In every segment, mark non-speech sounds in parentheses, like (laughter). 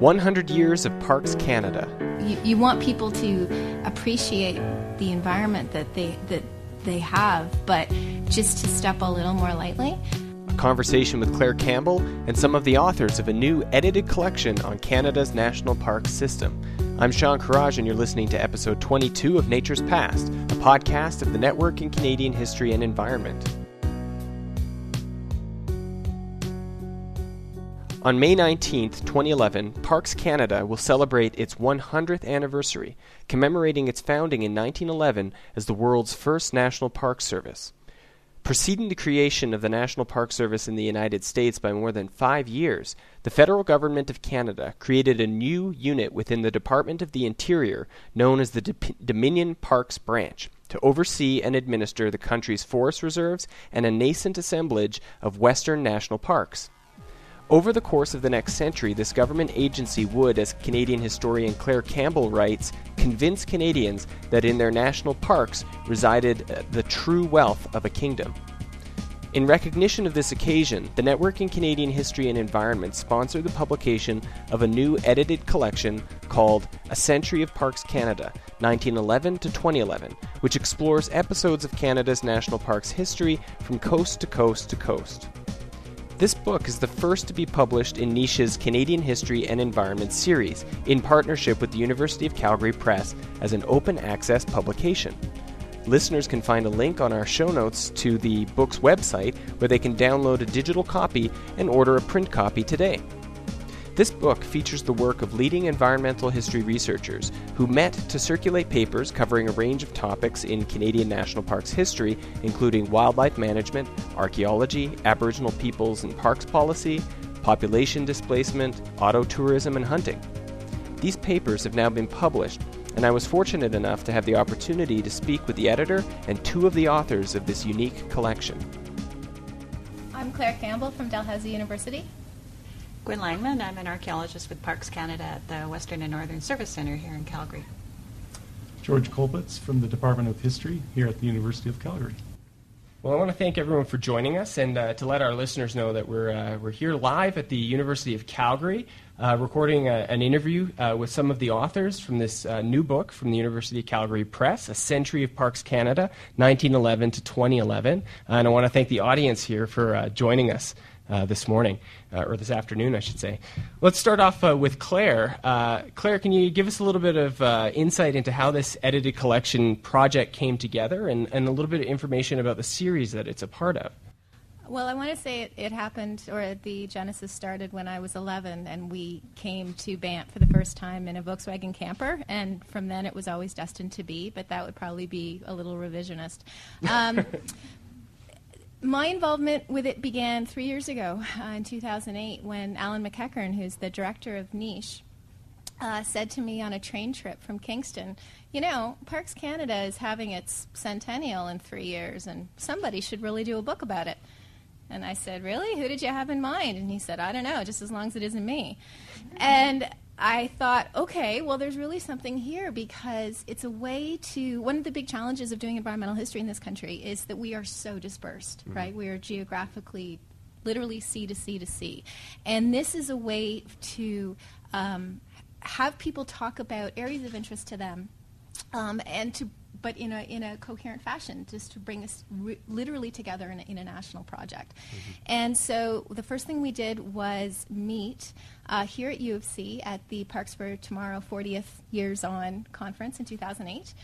100 Years of Parks Canada. You, you want people to appreciate the environment that they, that they have, but just to step a little more lightly. A conversation with Claire Campbell and some of the authors of a new edited collection on Canada's national park system. I'm Sean Kheraj, and you're listening to episode 22 of Nature's Past, a podcast of the Network in Canadian History and Environment. On May 19, 2011, Parks Canada will celebrate its 100th anniversary, commemorating its founding in 1911 as the world's first national park service. Preceding the creation of the National Park Service in the United States by more than five years, the federal government of Canada created a new unit within the Department of the Interior known as the D- Dominion Parks Branch to oversee and administer the country's forest reserves and a nascent assemblage of western national parks. Over the course of the next century, this government agency would, as Canadian historian Claire Campbell writes, convince Canadians that in their national parks resided uh, the true wealth of a kingdom. In recognition of this occasion, the Network in Canadian History and Environment sponsored the publication of a new edited collection called A Century of Parks Canada, 1911 to 2011, which explores episodes of Canada's national parks history from coast to coast to coast. This book is the first to be published in Niche's Canadian History and Environment series, in partnership with the University of Calgary Press as an open access publication. Listeners can find a link on our show notes to the book's website where they can download a digital copy and order a print copy today. This book features the work of leading environmental history researchers who met to circulate papers covering a range of topics in Canadian national parks history, including wildlife management, archaeology, Aboriginal peoples and parks policy, population displacement, auto tourism, and hunting. These papers have now been published, and I was fortunate enough to have the opportunity to speak with the editor and two of the authors of this unique collection. I'm Claire Campbell from Dalhousie University. Gwyn Langemann. I'm an archaeologist with Parks Canada at the Western and Northern Service Center here in Calgary. George Colpitts from the Department of History here at the University of Calgary. Well, I want to thank everyone for joining us and uh, to let our listeners know that we're, uh, we're here live at the University of Calgary, uh, recording a, an interview uh, with some of the authors from this uh, new book from the University of Calgary Press, A Century of Parks Canada, 1911 to 2011. and I want to thank the audience here for uh, joining us uh, this morning, uh, or this afternoon, I should say. Let's start off uh, with Claire. Uh, Claire, can you give us a little bit of uh, insight into how this edited collection project came together and, and a little bit of information about the series that it's a part of? Well, I want to say it, it, happened, or the genesis started when I was 11, and we came to Banff for the first time in a Volkswagen camper, and from then it was always destined to be, but that would probably be a little revisionist. Um, (laughs) my involvement with it began three years ago uh, in 2008 when Alan MacEachern, who's the director of Niche, uh, said to me on a train trip from Kingston, You know, Parks Canada is having its centennial in three years, and somebody should really do a book about it. And I said, Really? Who did you have in mind? And he said, I don't know, just as long as it isn't me. And I thought, okay, well, there's really something here because it's a way to. One of the big challenges of doing environmental history in this country is that we are so dispersed, mm-hmm. right? We are geographically, literally sea to sea to sea. And this is a way to um, have people talk about areas of interest to them um, and to but in a, in a coherent fashion, just to bring us re- literally together in a, in a national project. Mm-hmm. And so the first thing we did was meet uh, here at U of C at the Parks for Tomorrow 40th Years On conference in 2008.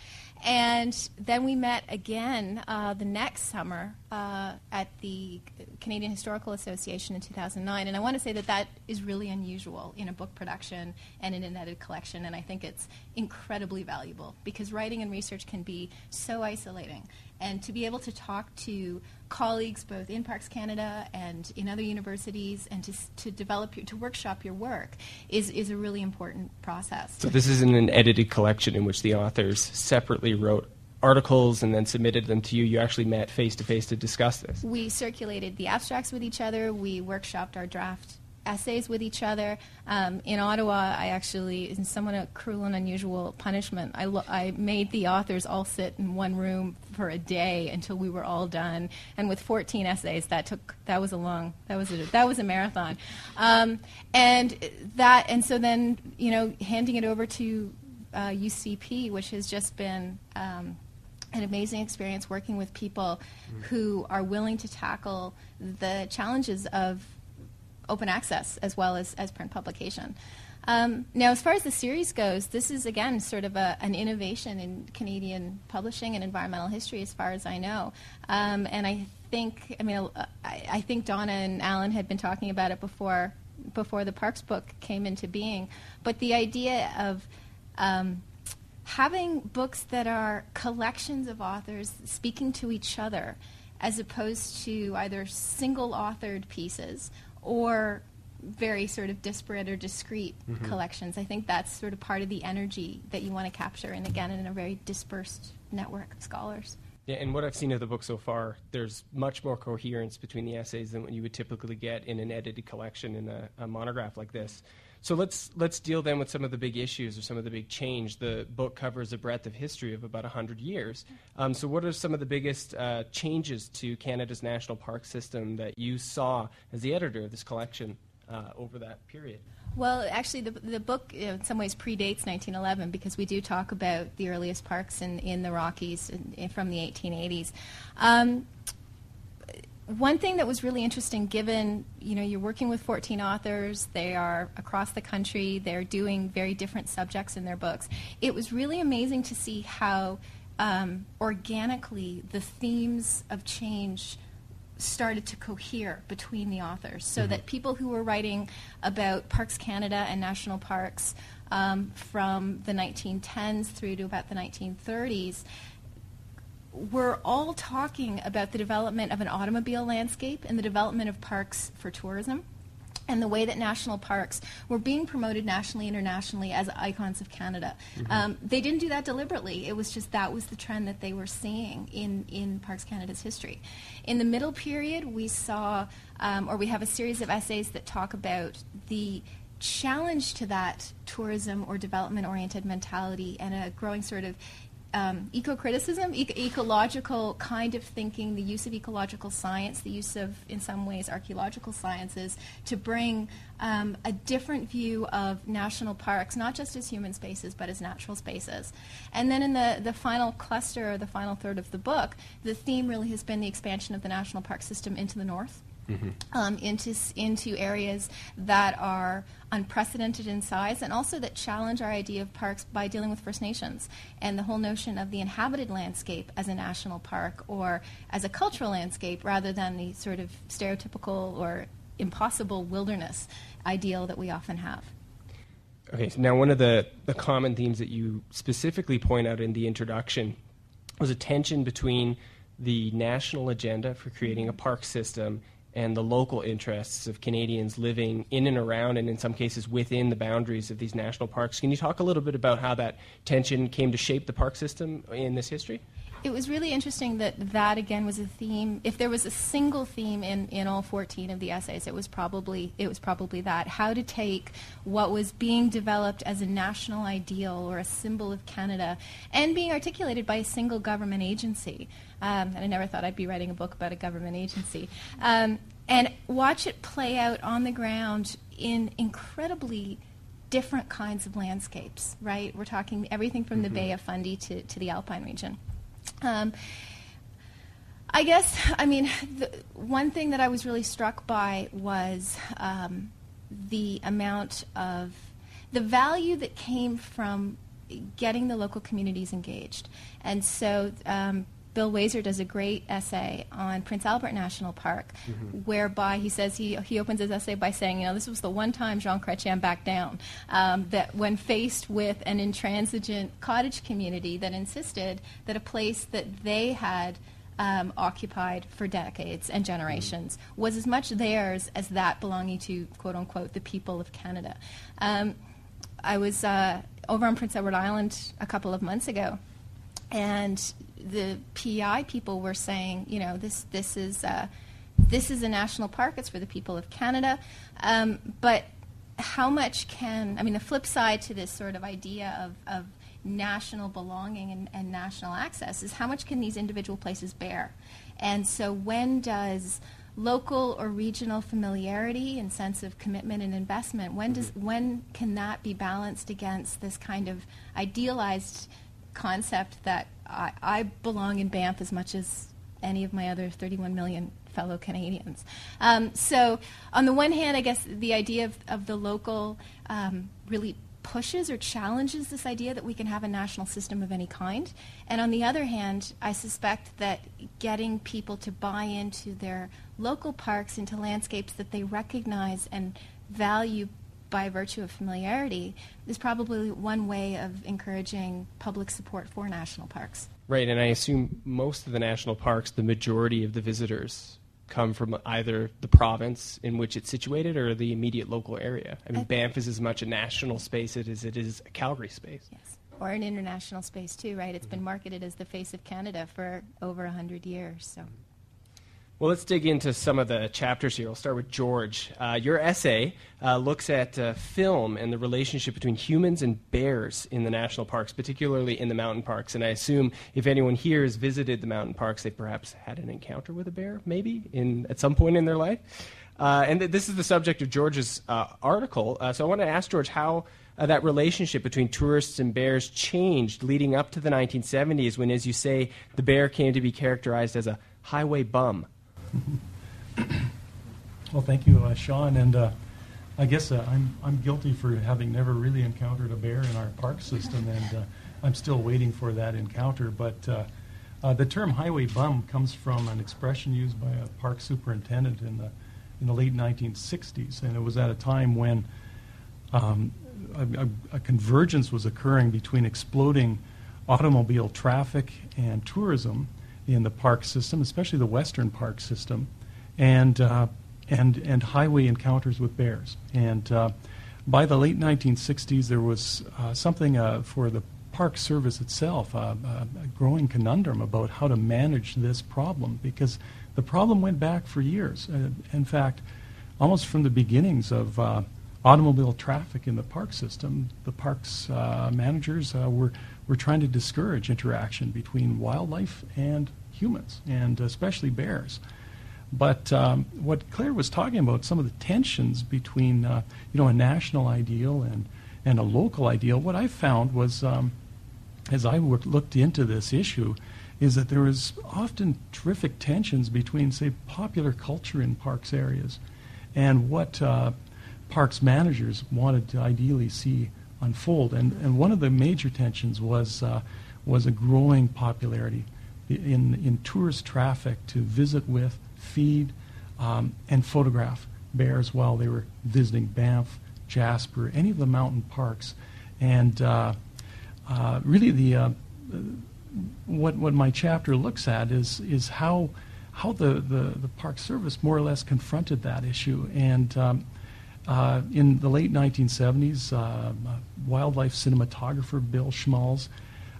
And then we met again uh, the next summer uh, at the Canadian Historical Association in 2009. And I want to say that that is really unusual in a book production and in an edited collection. And I think it's incredibly valuable because writing and research can be so isolating and to be able to talk to colleagues both in Parks Canada and in other universities and to, to develop your, to workshop your work is, is a really important process. So this isn't an edited collection in which the authors separately wrote articles and then submitted them to you. You actually met face to face to discuss this. We circulated the abstracts with each other. We workshopped our draft essays with each other. Um, in Ottawa, I actually, in somewhat a cruel and unusual punishment, I, lo- I made the authors all sit in one room for a day until we were all done. And with 14 essays, that took that was a long that was a that was a marathon. Um, and that and so then you know handing it over to uh, UCP, which has just been. Um, an amazing experience working with people who are willing to tackle the challenges of open access as well as, as print publication. Um, now, as far as the series goes, this is again sort of a, an innovation in Canadian publishing and environmental history, as far as I know. Um, and I think, I mean, I, I think Donna and Alan had been talking about it before before the Parks book came into being. But the idea of um, having books that are collections of authors speaking to each other as opposed to either single authored pieces or very sort of disparate or discrete mm-hmm. collections. I think that's sort of part of the energy that you want to capture, and again, in a very dispersed network of scholars. Yeah, and what I've seen of the book so far, there's much more coherence between the essays than what you would typically get in an edited collection in a, a monograph like this. So let's let's deal then with some of the big issues or some of the big change. The book covers a breadth of history of about 100 years. Um, so what are some of the biggest uh, changes to Canada's national park system that you saw as the editor of this collection uh, over that period? Well, actually, the, the book in some ways predates 1911 because we do talk about the earliest parks in, in the Rockies in, in, from the 1880s. Um, one thing that was really interesting, given you know you're working with 14 authors, they are across the country, they're doing very different subjects in their books. It was really amazing to see how um, organically the themes of change started to cohere between the authors so mm-hmm. that people who were writing about Parks Canada and national parks um, from the 1910s through to about the 1930s were all talking about the development of an automobile landscape and the development of parks for tourism and the way that national parks were being promoted nationally, internationally as icons of Canada. Mm-hmm. Um, they didn't do that deliberately. It was just that was the trend that they were seeing in, in Parks Canada's history. In the middle period, we saw, um, or we have a series of essays that talk about the challenge to that tourism or development oriented mentality and a growing sort of um, eco-criticism, e- ecological kind of thinking, the use of ecological science, the use of, in some ways, archaeological sciences to bring um, a different view of national parks, not just as human spaces, but as natural spaces. And then in the, the final cluster, or the final third of the book, the theme really has been the expansion of the national park system into the north. Mm-hmm. Um, into into areas that are unprecedented in size, and also that challenge our idea of parks by dealing with First Nations and the whole notion of the inhabited landscape as a national park or as a cultural landscape, rather than the sort of stereotypical or impossible wilderness ideal that we often have. Okay, so now one of the, the common themes that you specifically point out in the introduction was a tension between the national agenda for creating a park system and the local interests of Canadians living in and around, and in some cases within the boundaries of these national parks. Can you talk a little bit about how that tension came to shape the park system in this history? It was really interesting that that again was a theme. If there was a single theme in, in all 14 of the essays, it was probably it was probably that how to take what was being developed as a national ideal or a symbol of Canada and being articulated by a single government agency um, and I never thought I'd be writing a book about a government agency. Um, and watch it play out on the ground in incredibly different kinds of landscapes, right? We're talking everything from mm-hmm. the Bay of Fundy to, to the Alpine region. Um, I guess, I mean, the, one thing that I was really struck by was um, the amount of the value that came from getting the local communities engaged. And so um, Bill Waiser does a great essay on Prince Albert National Park, mm-hmm. whereby he says he, he opens his essay by saying, you know, this was the one time Jean Chrétien backed down, um, that when faced with an intransigent cottage community that insisted that a place that they had um, occupied for decades and generations mm-hmm. was as much theirs as that belonging to, quote unquote, the people of Canada. Um, I was uh, over on Prince Edward Island a couple of months ago, and the PI people were saying, you know, this this is uh, this is a national park. It's for the people of Canada. Um, but how much can, I mean, the flip side to this sort of idea of, of national belonging and, and national access is how much can these individual places bear? And so when does local or regional familiarity and sense of commitment and investment when does when can that be balanced against this kind of idealized concept that I, I belong in Banff as much as any of my other 31 million fellow Canadians. Um, so, on the one hand, I guess the idea of, of the local um, really pushes or challenges this idea that we can have a national system of any kind. And on the other hand, I suspect that getting people to buy into their local parks, into landscapes that they recognize and value by virtue of familiarity, is probably one way of encouraging public support for national parks. Right, and I assume most of the national parks, the majority of the visitors come from either the province in which it's situated or the immediate local area. I mean, Banff is as much a national space as it is a Calgary space. Yes. Or an international space, too, right? It's been marketed as the face of Canada for over 100 years, so. Well, let's dig into some of the chapters here. I'll start with George. Uh, your essay uh, looks at uh, film and the relationship between humans and bears in the national parks, particularly in the mountain parks. And I assume if anyone here has visited the mountain parks, they perhaps had an encounter with a bear, maybe, in, at some point in their life. Uh, and th- this is the subject of George's uh, article. Uh, so I want to ask George how that relationship between tourists and bears changed leading up to the 1970s when, as you say, the bear came to be characterized as a highway bum. (clears throat) Well, thank you, uh, Sean. And uh, I guess uh, I'm, I'm guilty for having never really encountered a bear in our park system, and uh, I'm still waiting for that encounter. But uh, uh, the term highway bum comes from an expression used by a park superintendent in the, in the late 1960s, and it was at a time when um, a, a, a convergence was occurring between exploding automobile traffic and tourism in the park system, especially the western park system, and uh, and and highway encounters with bears. And uh, by the late 1960s, there was uh, something uh, for the Park Service itself, uh, uh, a growing conundrum about how to manage this problem because the problem went back for years. in fact, almost from the beginnings of automobile traffic in the park system, the parks managers were we're trying to discourage interaction between wildlife and humans, and especially bears. But um, what Claire was talking about, some of the tensions between, uh, you know, a national ideal and, and a local ideal, what I found was, um, as I looked into this issue, is that there was often terrific tensions between, say, popular culture in parks areas and what uh, parks managers wanted to ideally see unfold. And, and one of the major tensions was, uh, was a growing popularity in, in tourist traffic to visit with, feed, um, and photograph bears while they were visiting Banff, Jasper, any of the mountain parks. And uh, uh, really, the uh, what what my chapter looks at is is how how the, the, the Park Service more or less confronted that issue. And um, uh, in the late 1970s, uh, wildlife cinematographer Bill Schmalz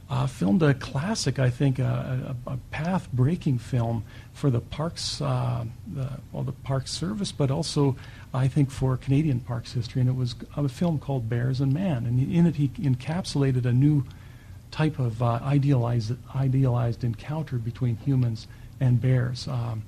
uh, filmed a classic, I think, a, a, a path-breaking film for the parks, uh, the, well, the Park Service, but also, I think, for Canadian parks history. And it was a film called Bears and Man, and in it he encapsulated a new type of uh, idealized, idealized encounter between humans and bears. Um,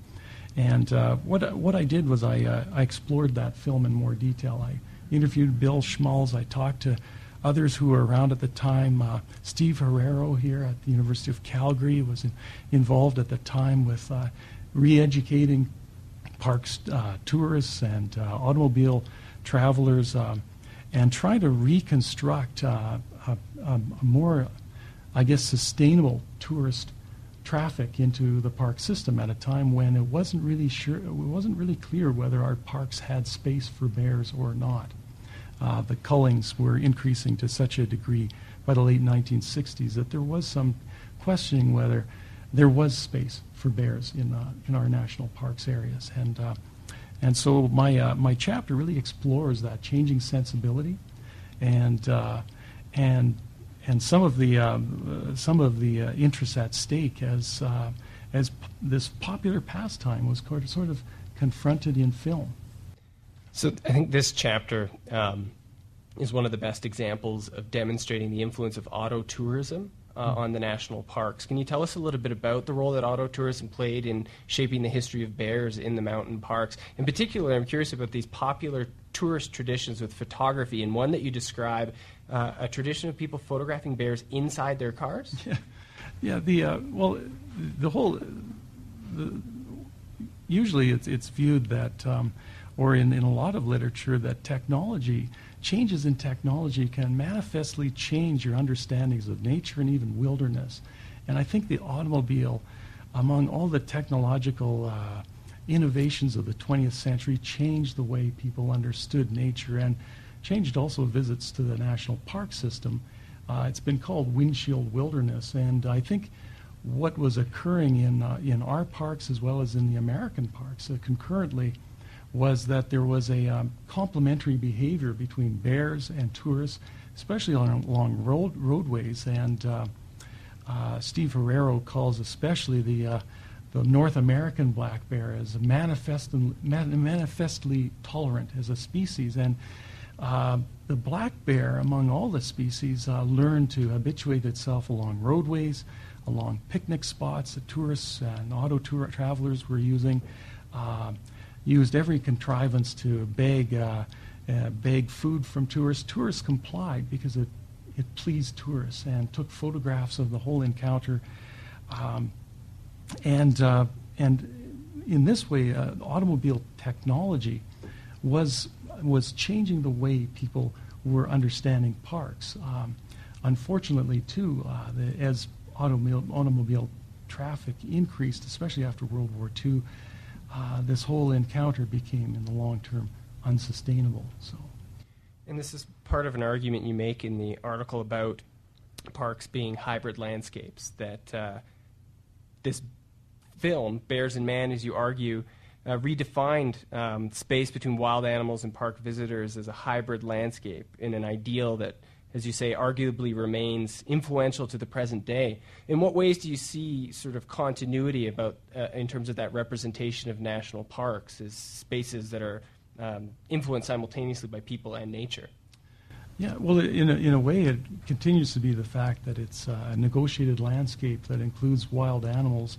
and uh, what what I did was I uh, I explored that film in more detail. I interviewed Bill Schmalz. I talked to others who were around at the time. Uh, Steve Herrero here at the University of Calgary was in, involved at the time with uh, re-educating parks uh, tourists and uh, automobile travelers um, and trying to reconstruct uh, a, a, more, I guess, sustainable tourist traffic into the park system at a time when it wasn't really sure, it wasn't really clear whether our parks had space for bears or not. Uh, the cullings were increasing to such a degree by the late 1960s that there was some questioning whether there was space for bears in, uh, in our national parks areas. And, uh, and so my, uh, my chapter really explores that changing sensibility and, uh, and and some of the um, uh, some of the uh, interests at stake as uh, as p- this popular pastime was sort of confronted in film. So I think this chapter um, is one of the best examples of demonstrating the influence of auto tourism uh, on the national parks. Can you tell us a little bit about the role that auto tourism played in shaping the history of bears in the mountain parks? In particular, I'm curious about these popular tourist traditions with photography, and one that you describe uh, a tradition of people photographing bears inside their cars. (laughs) Yeah, yeah. The uh, well, the whole. The, usually, it's it's viewed that, um, or in, in a lot of literature, that technology changes in technology can manifestly change your understandings of nature and even wilderness. And I think the automobile, among all the technological uh, innovations of the 20th century, changed the way people understood nature and changed also visits to the national park system. Uh, it's been called windshield wilderness, and I think what was occurring in uh, in our parks as well as in the American parks uh, concurrently was that there was a um, complementary behavior between bears and tourists, especially on, along road, roadways. And uh, uh, Steve Herrero calls especially the, the North American black bear as manifestly, manifestly tolerant as a species. And uh, the black bear, among all the species, uh, learned to habituate itself along roadways, along picnic spots that tourists and auto tour travelers were using. Uh, used every contrivance to beg, uh, uh, beg food from tourists. Tourists complied because it, it pleased tourists and took photographs of the whole encounter. Um, and, and in this way, automobile technology was, was changing the way people were understanding parks. Um, unfortunately, too, uh, the, as automobile, automobile traffic increased, especially after World War II, uh, this whole encounter became, in the long term, unsustainable. So, and this is part of an argument you make in the article about parks being hybrid landscapes. That uh, this film, Bears and Man, as you argue, uh, redefined um, space between wild animals and park visitors as a hybrid landscape in an ideal that as you say, arguably remains influential to the present day. In what ways do you see sort of continuity about uh, in terms of that representation of national parks as spaces that are um, influenced simultaneously by people and nature? Yeah, well, in a, in a way, it continues to be the fact that it's a negotiated landscape that includes wild animals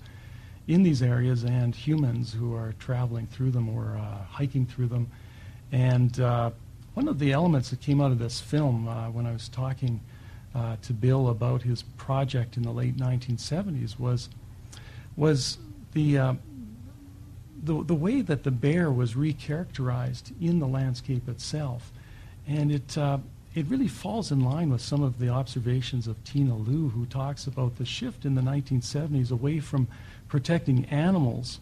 in these areas and humans who are traveling through them or uh, hiking through them. And uh, one of the elements that came out of this film uh, when I was talking uh, to Bill about his project in the late 1970s was was the, uh, the the way that the bear was recharacterized in the landscape itself, and it uh, it really falls in line with some of the observations of Tina Loo, who talks about the shift in the 1970s away from protecting animals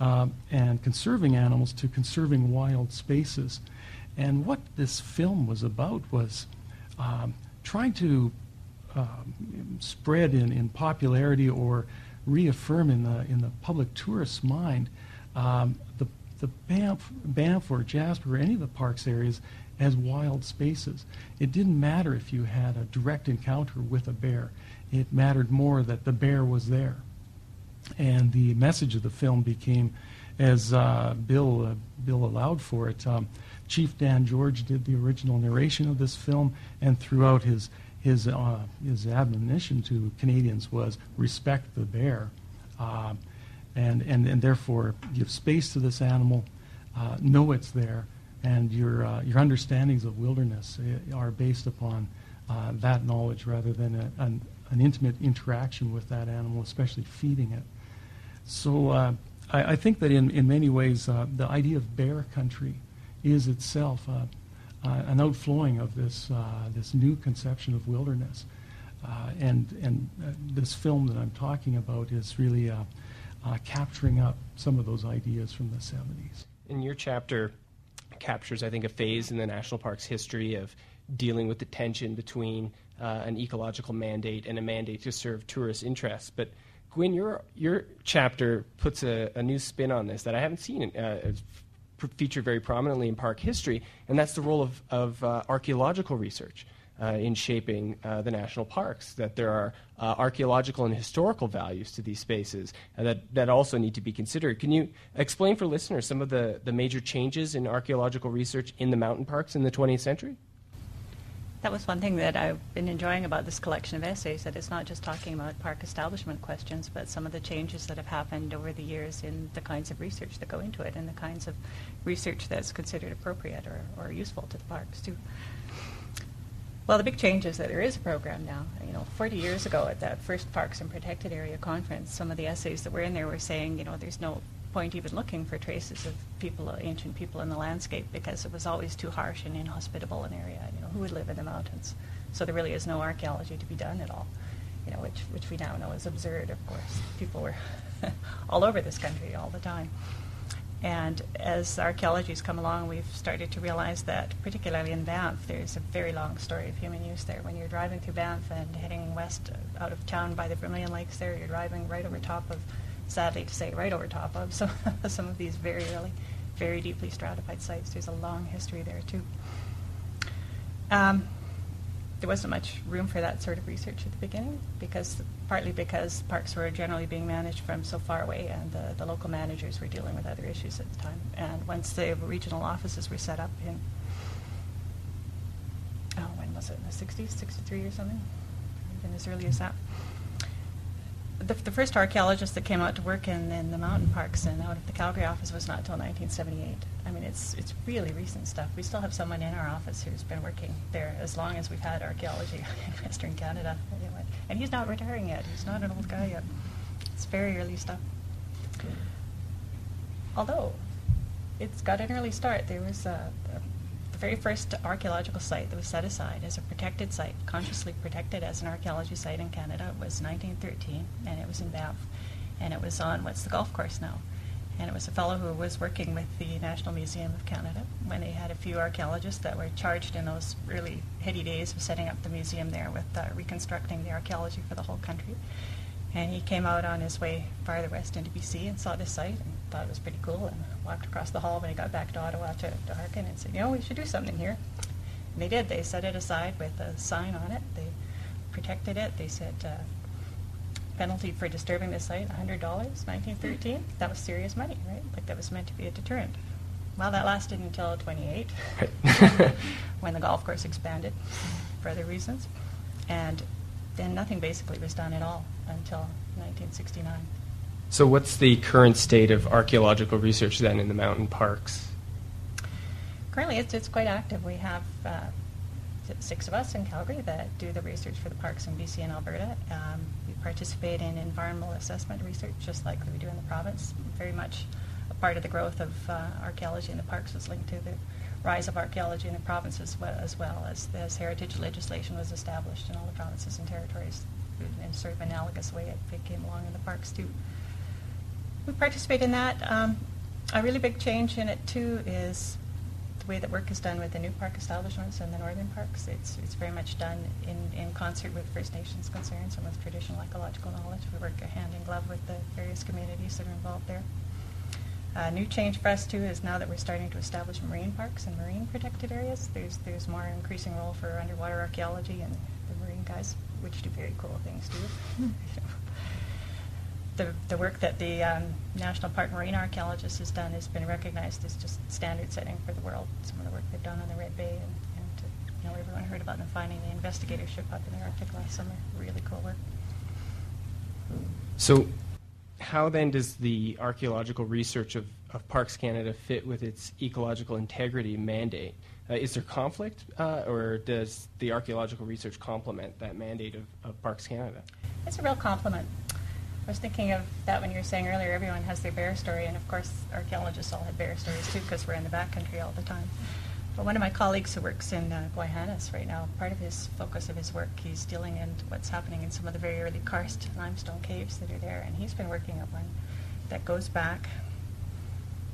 uh, and conserving animals to conserving wild spaces. And what this film was about was um, trying to um, spread in, in popularity or reaffirm in the, in the public tourist's mind um, the, the Banff, Banff or Jasper or any of the parks areas as wild spaces. It didn't matter if you had a direct encounter with a bear. It mattered more that the bear was there. And the message of the film became, as uh, Bill, uh, Bill allowed for it, um, Chief Dan George did the original narration of this film, and throughout his his uh, his admonition to Canadians was respect the bear, uh, and and and therefore give space to this animal, uh, know it's there, and your uh, your understandings of wilderness uh, are based upon that knowledge rather than a, an, an intimate interaction with that animal, especially feeding it. So I, I, think that in in many ways the idea of bear country is itself uh, uh, an outflowing of this, uh, this new conception of wilderness. and and this film that I'm talking about is really capturing up some of those ideas from the 70s. In your chapter, captures, I think, a phase in the national park's history of dealing with the tension between uh, an ecological mandate and a mandate to serve tourist interests. But Gwyn, your your chapter puts a, a new spin on this that I haven't seen uh, featured very prominently in park history, and that's the role of, of uh, archaeological research. uh, in shaping uh, the national parks. That there are uh, archaeological and historical values to these spaces that, that also need to be considered. Can you explain for listeners some of the, the major changes in archaeological research in the mountain parks in the 20th century? That was one thing that I've been enjoying about this collection of essays, that it's not just talking about park establishment questions, but some of the changes that have happened over the years in the kinds of research that go into it and the kinds of research that's considered appropriate or, or useful to the parks, too. Well, the big change is that there is a program now. You know, 40 years ago at that first Parks and Protected Area conference, some of the essays that were in there were saying, you know, there's no point even looking for traces of people, ancient people in the landscape, because it was always too harsh and inhospitable an area. You know, who would live in the mountains? So there really is no archaeology to be done at all. You know, which which we now know is absurd. Of course, people were (laughs) all over this country all the time. And as archaeology has come along, we've started to realize that, particularly in Banff, there's a very long story of human use there. When you're driving through Banff and heading west out of town by the Vermilion Lakes there, you're driving right over top of sadly to say, right over top of some, (laughs) some of these very early, very deeply stratified sites. There's a long history there, too. Um, there wasn't much room for that sort of research at the beginning, because partly because parks were generally being managed from so far away, and the, the local managers were dealing with other issues at the time. And once the regional offices were set up in, oh, when was it, in the 60s, 63 or something? Even as early as that the, the, first archaeologist that came out to work in, in the mountain parks and out of the Calgary office was not until 1978. I mean, it's it's really recent stuff. We still have someone in our office who's been working there as long as we've had archaeology (laughs) in Western Canada, and he's not retiring yet. He's not an old guy yet. It's very early stuff. Although it's got an early start. There was a, a very first archaeological site that was set aside as a protected site, consciously protected as an archaeology site in Canada, was 1913, and it was in Banff, and it was on what's the golf course now. And it was a fellow who was working with the National Museum of Canada when they had a few archaeologists that were charged in those really heady days of setting up the museum there with uh, reconstructing the archaeology for the whole country. And he came out on his way farther west into BC and saw this site and thought it was pretty cool and walked across the hall when he got back to Ottawa to, to Harkin and said, you know, we should do something here. And they did. They set it aside with a sign on it. They protected it. They said, uh, penalty for disturbing the site, $100, 1913. That was serious money, right? Like that was meant to be a deterrent. Well, that lasted until 28, (laughs) when the golf course expanded for other reasons. And then nothing basically was done at all until 1969. So, what's the current state of archaeological research then in the mountain parks? Currently, it's, it's quite active. We have uh, six of us in Calgary that do the research for the parks in BC and Alberta. Um, we participate in environmental assessment research just like we do in the province. Very much a part of the growth of uh, archaeology in the parks was linked to the rise of archaeology in the provinces as well, as, well as, as heritage legislation was established in all the provinces and territories in sort of analogous way it came along in the parks too. We participate in that. Um, a really big change in it too is the way that work is done with the new park establishments and the northern parks. It's, it's very much done in, in concert with First Nations concerns and with traditional ecological knowledge. We work hand in glove with the various communities that are involved there. A uh, new change for us too is now that we're starting to establish marine parks and marine protected areas. There's there's more increasing role for underwater archaeology and the marine guys, which do very cool things too. (laughs) the the work that the um, National Park Marine Archaeologist has done has been recognized as just standard setting for the world. Some of the work they've done on the Red Bay and, and you know everyone heard about them finding the investigator ship up in the Arctic last summer. Really cool work. So how then does the archaeological research of, of Parks Canada fit with its ecological integrity mandate? Uh, is there conflict, uh, or does the archaeological research complement that mandate of, of Parks Canada? It's a real compliment. I was thinking of that when you were saying earlier, everyone has their bear story, and of course, archaeologists all have bear stories too, because we're in the backcountry all the time. But one of my colleagues who works in uh, Gwaii Haanas right now, part of his focus of his work, he's dealing in what's happening in some of the very early karst limestone caves that are there, and he's been working at one that goes back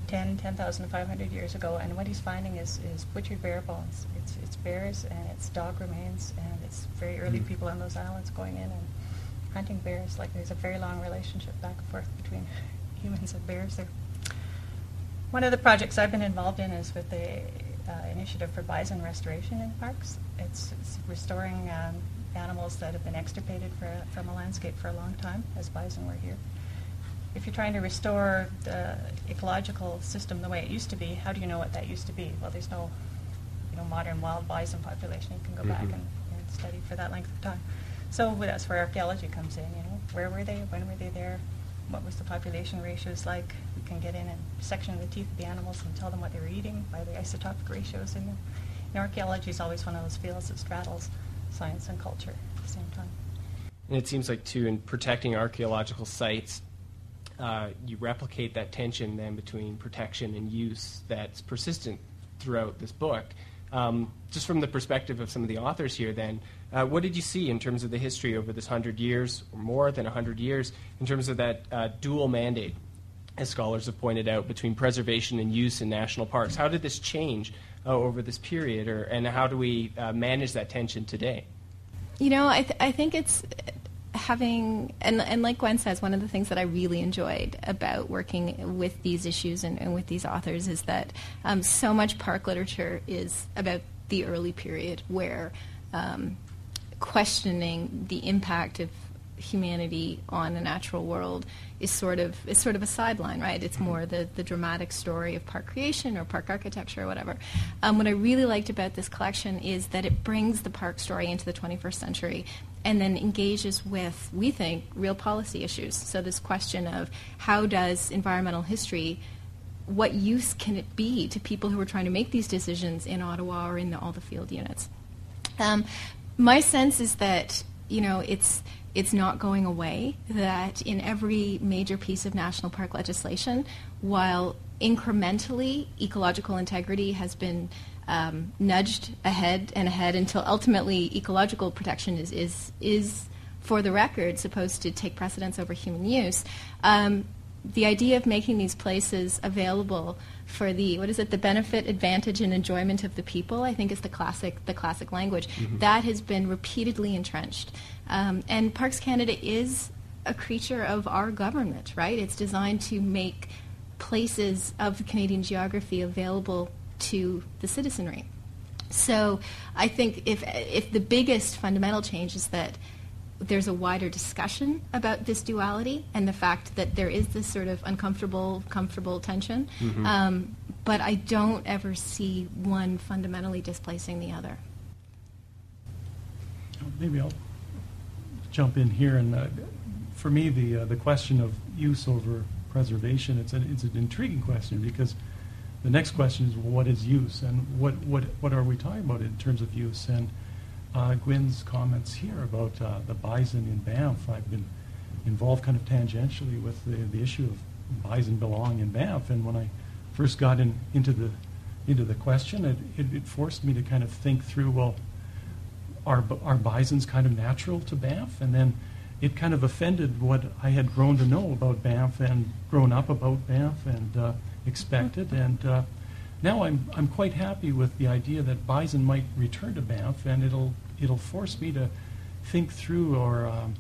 10, 10,500 years ago, and what he's finding is, is butchered bear bones. It's, it's bears and it's dog remains, and it's very early mm-hmm. people on those islands going in and hunting bears. Like there's a very long relationship back and forth between (laughs) humans and bears there. One of the projects I've been involved in is with the uh, initiative for bison restoration in parks. It's, it's restoring um, animals that have been extirpated for, from a landscape for a long time, as bison were here. If you're trying to restore the ecological system the way it used to be, how do you know what that used to be? Well, there's no, you know, modern wild bison population you can go back Mhm. and, and study for that length of time. So that's where archaeology comes in. You know, where were they? When were they there? What was the population ratios like? We can get in and section the teeth of the animals and tell them what they were eating by the isotopic ratios in them. You know, archaeology is always one of those fields that straddles science and culture at the same time. And it seems like, too, in protecting archaeological sites, uh, you replicate that tension then between protection and use that's persistent throughout this book. Um, just from the perspective of some of the authors here, then, uh, what did you see in terms of the history over this hundred years, or more than hundred years, in terms of that uh, dual mandate, as scholars have pointed out, between preservation and use in national parks? How did this change uh, over this period, or, and how do we uh, manage that tension today? You know, I, th- I think it's having, and, and like Gwyn says, one of the things that I really enjoyed about working with these issues and, and with these authors is that um, so much park literature is about the early period where um, questioning the impact of humanity on the natural world is sort of is sort of a sideline, right? It's more the, the dramatic story of park creation or park architecture or whatever. Um, what I really liked about this collection is that it brings the park story into the 21st century and then engages with, we think, real policy issues. So this question of how does environmental history what use can it be to people who are trying to make these decisions in Ottawa or in the, all the field units? Um, my sense is that you know it's it's not going away. That in every major piece of national park legislation, while incrementally ecological integrity has been um, nudged ahead and ahead until ultimately ecological protection is is is for the record supposed to take precedence over human use. Um, the idea of making these places available for the what is it the benefit advantage and enjoyment of the people i think is the classic the classic language. That has been repeatedly entrenched. Um, and parks canada is a creature of our government right? It's designed to make places of canadian geography available to the citizenry. So i think if if the biggest fundamental change is that there's a wider discussion about this duality and the fact that there is this sort of uncomfortable, comfortable tension. Um, but I don't ever see one fundamentally displacing the other. Maybe I'll jump in here. And uh, for me, the uh, the question of use over preservation, it's an, it's an intriguing question because the next question is, well, what is use? And what, what, what are we talking about in terms of use? And uh, Gwyn's comments here about uh, the bison in Banff, I've been involved kind of tangentially with the, the issue of bison belonging in Banff. And when I first got in, into the into the question, it, it, it forced me to kind of think through, well, are, are bisons kind of natural to Banff? And then it kind of offended what I had grown to know about Banff and grown up about Banff and uh, expected. And uh, now I'm, I'm quite happy with the idea that bison might return to Banff, and it'll, it'll force me to think through or, um,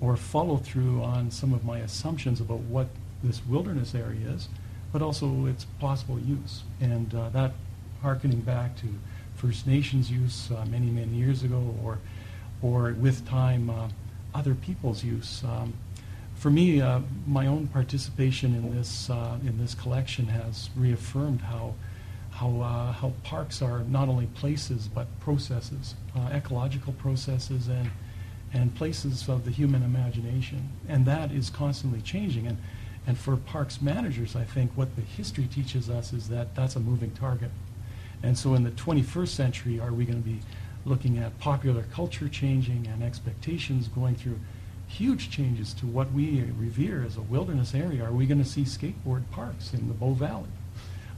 or follow through on some of my assumptions about what this wilderness area is, but also its possible use. And uh, that harkening back to First Nations use uh, many, many years ago, or, or with time, uh, other people's use. Um, for me, uh, my own participation in this uh, in this collection has reaffirmed how how uh, how parks are not only places but processes, uh, ecological processes, and and places of the human imagination, and that is constantly changing. And and for parks managers, I think what the history teaches us is that that's a moving target. And so in the 21st century, are we going to be looking at popular culture changing and expectations going through huge changes to what we revere as a wilderness area? Are we going to see skateboard parks in the Bow Valley?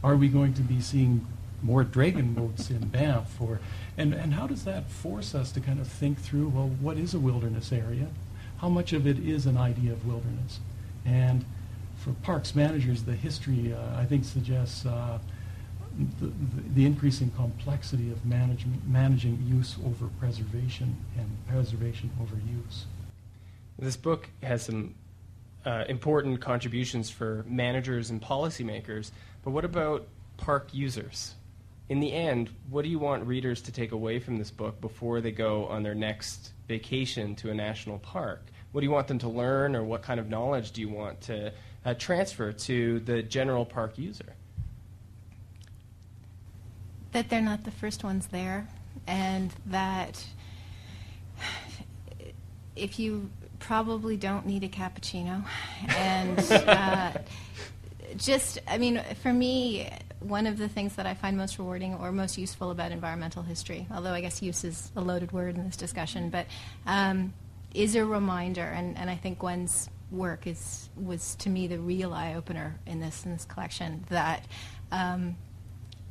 Are we going to be seeing more dragon boats in Banff? Or, and, and how does that force us to kind of think through, well, what is a wilderness area? How much of it is an idea of wilderness? And for parks managers, the history, uh, I think, suggests uh, the, the, the increasing complexity of management, managing use over preservation and preservation over use. This book has some uh, important contributions for managers and policymakers, but what about park users? in the end, what do you want readers to take away from this book before they go on their next vacation to a national park? What do you want them to learn, or what kind of knowledge do you want to uh, transfer to the general park user? That they're not the first ones there, and that if you probably don't need a cappuccino, and uh, just, I mean, for me, one of the things that I find most rewarding or most useful about environmental history, although I guess use is a loaded word in this discussion, but um, is a reminder, and, and I think Gwyn's work is was to me the real eye opener in this in this collection that um,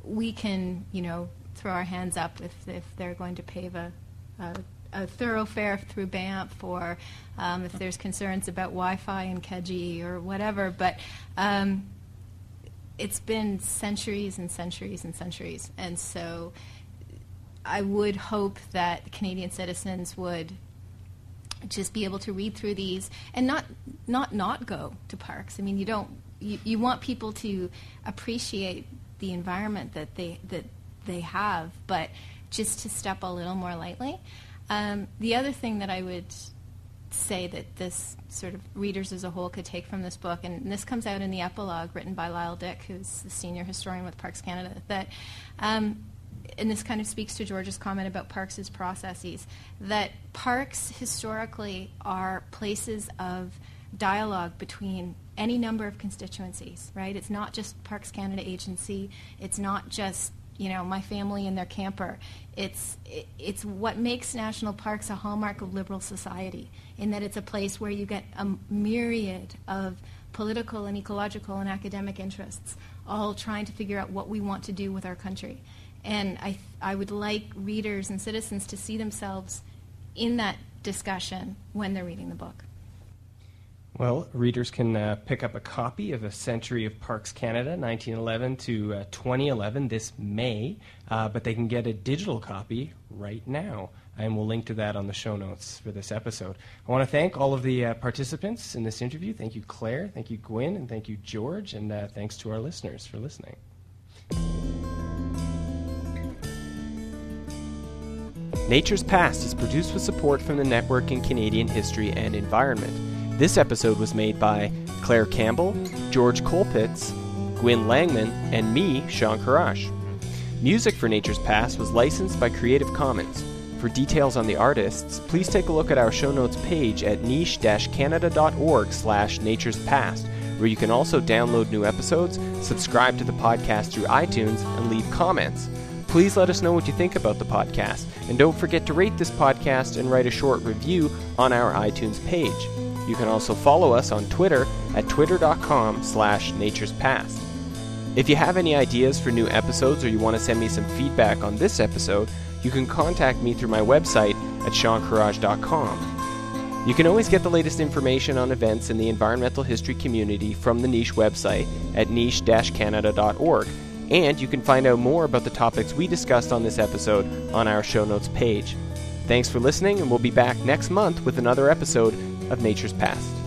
we can, you know, throw our hands up if if they're going to pave a, a a thoroughfare through Banff, or um, if there's concerns about Wi-Fi in Keji or whatever. But um, it's been centuries and centuries and centuries, and so I would hope that Canadian citizens would just be able to read through these and not not not go to parks. I mean, you don't you, you want people to appreciate the environment that they that they have, but just to step a little more lightly. Um, the other thing that I would say that this sort of readers as a whole could take from this book, and this comes out in the epilogue written by Lyle Dick, who's the senior historian with Parks Canada, that, um, and this kind of speaks to George's comment about parks processes, that parks historically are places of dialogue between any number of constituencies, right? It's not just Parks Canada agency, it's not just you know my family and their camper. It's it's what makes national parks a hallmark of liberal society in that it's a place where you get a myriad of political and ecological and academic interests all trying to figure out what we want to do with our country. And I I would like readers and citizens to see themselves in that discussion when they're reading the book. Well, readers can uh, pick up a copy of A Century of Parks Canada, 1911 to uh, 2011, this May, uh, but they can get a digital copy right now. And we'll link to that on the show notes for this episode. I want to thank all of the uh, participants in this interview. Thank you, Claire. Thank you, Gwyn. And thank you, George. And uh, thanks to our listeners for listening. Nature's Past is produced with support from the Network in Canadian History and Environment. This episode was made by Claire Campbell, George Colpitts, Gwyn Langemann, and me, Sean Kheraj. Music for Nature's Past was licensed by Creative Commons. For details on the artists, please take a look at our show notes page at niche-canada.org slash nature's past, where you can also download new episodes, subscribe to the podcast through iTunes, and leave comments. Please let us know what you think about the podcast, and don't forget to rate this podcast and write a short review on our iTunes page. You can also follow us on Twitter at twitter.com slash naturespast. If you have any ideas for new episodes or you want to send me some feedback on this episode, you can contact me through my website at seankheraj.com. You can always get the latest information on events in the environmental history community from the Niche website at niche-canada.org, and you can find out more about the topics we discussed on this episode on our show notes page. Thanks for listening, and we'll be back next month with another episode of Nature's Past.